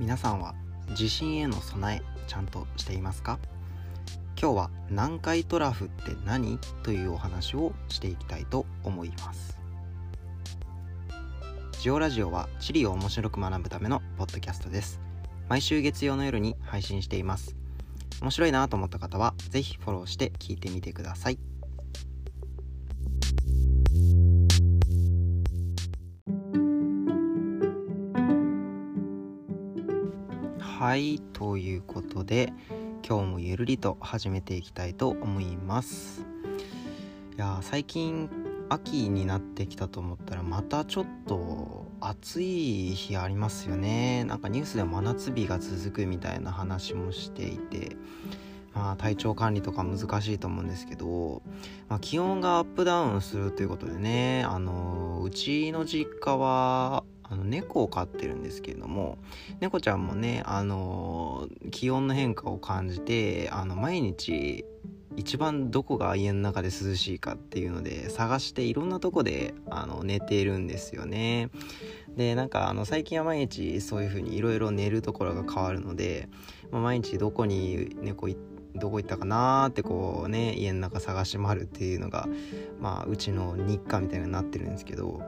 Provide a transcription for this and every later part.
皆さんは地震への備えちゃんとしていますか？今日は南海トラフって何というお話をしていきたいと思います。ジオラジオは地理を面白く学ぶためのポッドキャストです。毎週月曜の夜に配信しています。面白いなと思った方は是非フォローして聞いてみてください。はいということで今日もゆるりと始めていきたいと思います。いや最近秋になってきたと思ったらまたちょっと暑い日ありますよね。なんかニュースで真夏日が続くみたいな話もしていてまあ体調管理とか難しいと思うんですけど、まあ、気温がアップダウンするということでねあのうちの実家はあの猫を飼ってるんですけれども猫ちゃんもねあの気温の変化を感じてあの毎日一番どこが家の中で涼しいかっていうので探していろんなとこであの寝ているんですよね。でなんかあの最近は毎日そういう風にいろいろ寝るところが変わるので、まあ、毎日どこに猫どこ行ったかなーってこうね家の中探し回るっていうのがまあうちの日課みたいになってるんですけど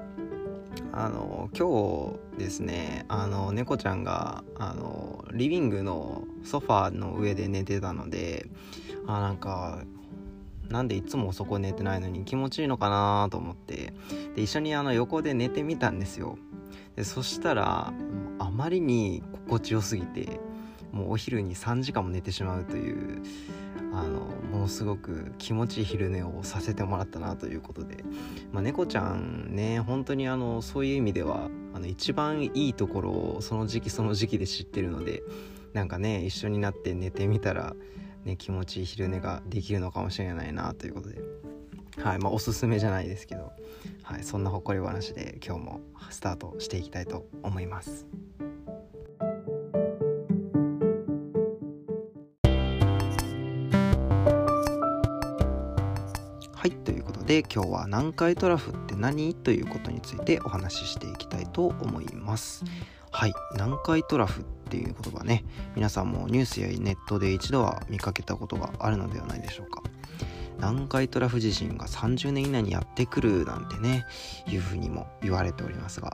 あの今日ですねあの猫ちゃんがあのリビングのソファーの上で寝てたのであなんかなんでいつもそこ寝てないのに気持ちいいのかなと思って。で一緒にあの横で寝てみたんですよ。でそしたらあまりに心地よすぎてもうお昼に3時間も寝てしまうというあのものすごく気持ちいい昼寝をさせてもらったなということで、まあ、猫ちゃんね本当にあのそういう意味ではあの一番いいところをその時期その時期で知ってるのでなんかね一緒になって寝てみたら、ね、気持ちいい昼寝ができるのかもしれないなということで。はいまあ、おすすめじゃないですけど、はい、そんな誇り話で今日もスタートしていきたいと思います。で今日は南海トラフって何？ということについてお話ししていきたいと思います。はい南海トラフっていう言葉ね。皆さんもニュースやネットで一度は見かけたことがあるのではないでしょうか。南海トラフ地震が30年以内にやってくるなんてねいうふうにも言われておりますが。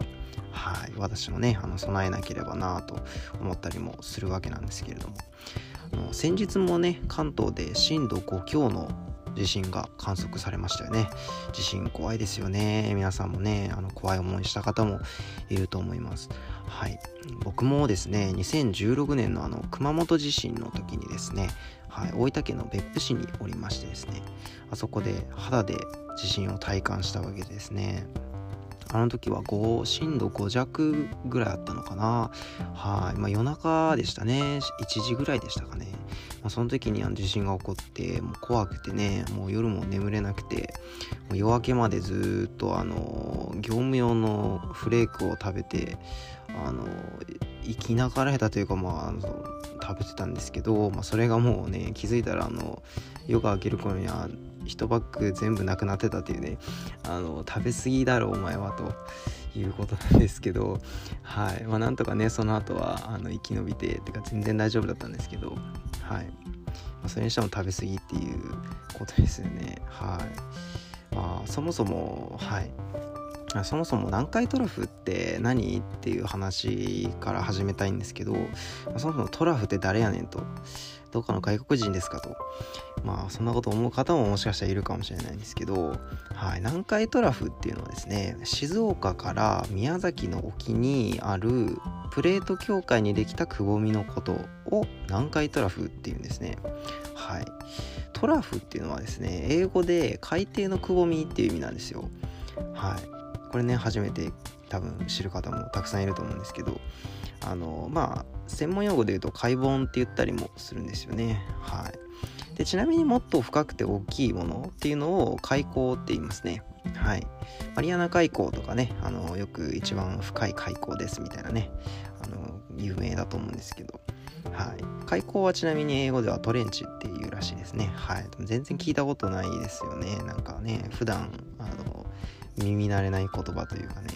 はい私もねあの備えなければなと思ったりもするわけなんですけれども。先日もね関東で震度5強の地震が観測されましたよね。地震怖いですよね。皆さんもねあの怖い思いした方もいると思います。はい。僕もですね2016年のあの熊本地震の時にですねはい、大分県の別府市におりましてですねあそこで肌で地震を体感したわけですね。あの時は5震度5弱ぐらいあったのかな。はい、まあ、夜中でしたね。1時ぐらいでしたかね、まあ、その時にあの地震が起こってもう怖くてねもう夜も眠れなくてもう夜明けまでずっとあの業務用のフレークを食べてあの生きながらえたというかまああの食べてたんですけど、まあ、それがもうね気づいたらあの夜が明ける頃には1バッグ全部なくなってたっていうねあの食べ過ぎだろお前はということなんですけどはい。まあなんとかねその後はあの生き延びてってか全然大丈夫だったんですけどはい、まあ、それにしても食べ過ぎっていうことですよね。はい。まあそもそもはい。そもそも南海トラフって何？っていう話から始めたいんですけどそもそもトラフって誰やねんと。どっかの外国人ですかと。まあそんなこと思う方ももしかしたらいるかもしれないんですけど、はい、南海トラフっていうのはですね静岡から宮崎の沖にあるプレート境界にできたくぼみのことを南海トラフっていうんですね。はい。トラフっていうのはですね英語で海底のくぼみっていう意味なんですよ。はい。これね初めて多分知る方もたくさんいると思うんですけどあのまあ専門用語で言うと海盆って言ったりもするんですよね。はい。でちなみにもっと深くて大きいものっていうのを海溝って言いますね。はい。マリアナ海溝とかねあのよく一番深い海溝ですみたいなねあの有名だと思うんですけど。はい、海溝はちなみに英語ではトレンチっていうらしいですね。はい、全然聞いたことないですよね。なんかね、普段耳慣れない言葉というかね。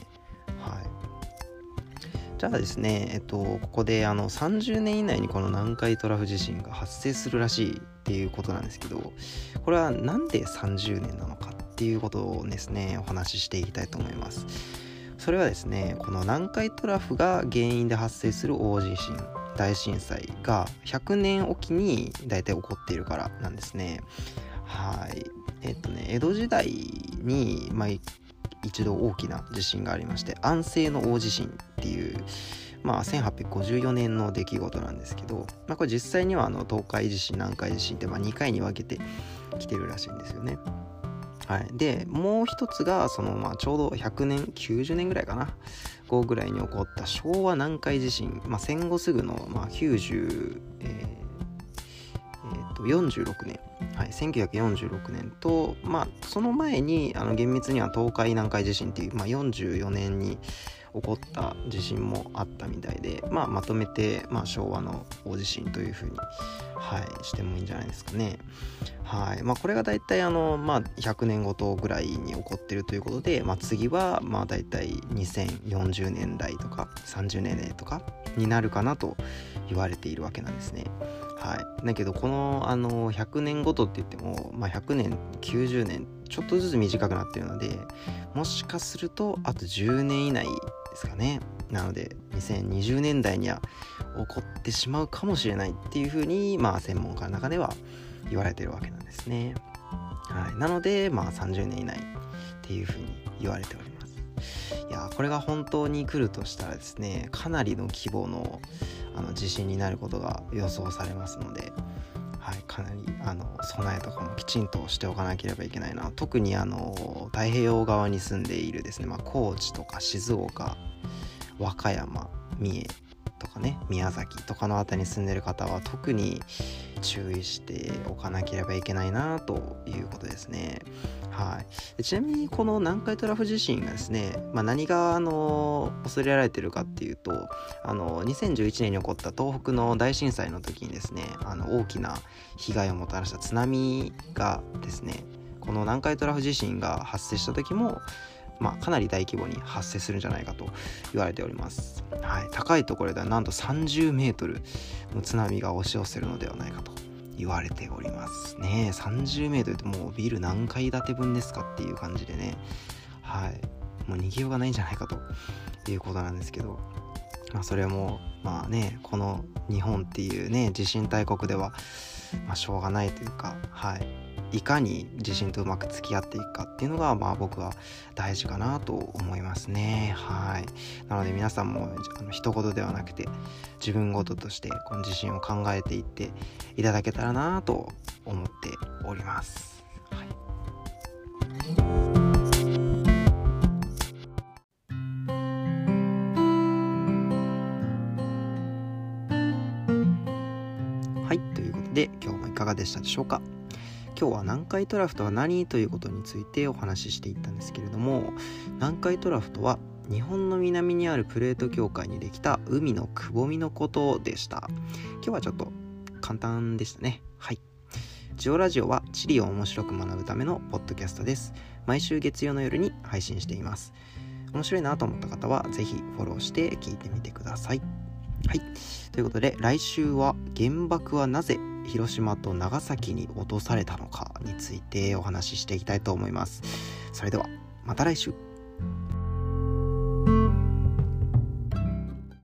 はい。じゃあですねえっとここであの30年以内にこの南海トラフ地震が発生するらしいっていうことなんですけどこれは何で30年なのかっていうことをですねお話ししていきたいと思います。それはですねこの南海トラフが原因で発生する大地震大震災が100年おきに大体起こっているからなんですね。はい。えっとね江戸時代に、まあ、一度大きな地震がありまして安政の大地震っていうまあ、1854年の出来事なんですけど、まあ、これ実際にはあの東海地震南海地震ってまあ2回に分けてきてるらしいんですよね。はい、でもう一つがその、まあ、ちょうど100年90年ぐらいかな後ぐらいに起こった昭和南海地震、まあ、戦後すぐの、まあ、90、えーえー、と46年、はい、1946年と、まあ、その前にあの厳密には東海南海地震っていう、まあ、44年に起こった地震もあったみたいで、まあ、まとめて、まあ、昭和の大地震というふうに、はい、してもいいんじゃないですかね。はいまあ、これが大体あの、まあ、100年ごとぐらいに起こってるということで、まあ、次はまあ大体2040年代とか30年代とかになるかなと言われているわけなんですね。はい、だけどこのあの100年ごとって言っても、まあ、100年90年ちょっとずつ短くなってるのでもしかするとあと10年以内ですかね。なので2020年代には起こってしまうかもしれないっていうふうにまあ専門家の中では言われてるわけなんですね。はい。なのでまあ30年以内っていうふうに言われております。いやこれが本当に来るとしたらですねかなりの規模のあの地震になることが予想されますのではい、かなりあの備えとかもきちんとしておかなければいけないな。特にあの太平洋側に住んでいるですね、まあ、高知とか静岡和歌山三重とかね宮崎とかの辺りに住んでる方は特に注意しておかなければいけないなということですね。はい、ちなみにこの南海トラフ地震がですね、まあ、何があの恐れられてるかっていうとあの2011年に起こった東北の大震災の時にですねあの大きな被害をもたらした津波がですねこの南海トラフ地震が発生した時もまあ、かなり大規模に発生するんじゃないかと言われております。はい、高いところではなんと30メートルの津波が押し寄せるのではないかと言われておりますね。30メートルってもうビル何階建て分ですかっていう感じでね、はい、もう逃げようがないんじゃないかということなんですけど、まあ、それもまあねこの日本っていうね地震大国では、まあ、しょうがないというかはい。いかに自信とうまく付き合っていくかっていうのがまあ僕は大事かなと思いますね。はい。なので皆さんもあの一言ではなくて自分ごととしてこの自信を考えていっていただけたらなと思っております、はい。はい、ということで今日もいかがでしたでしょうか？今日は南海トラフとは何ということについてお話ししていったんですけれども南海トラフとは日本の南にあるプレート境界にできた海のくぼみのことでした。今日はちょっと簡単でしたね。はい。ジオラジオは地理を面白く学ぶためのポッドキャストです。毎週月曜の夜に配信しています。面白いなと思った方は是非フォローして聞いてみてください。はい。ということで来週は原爆はなぜ広島と長崎に落とされたのかについてお話ししていきたいと思います。それではまた来週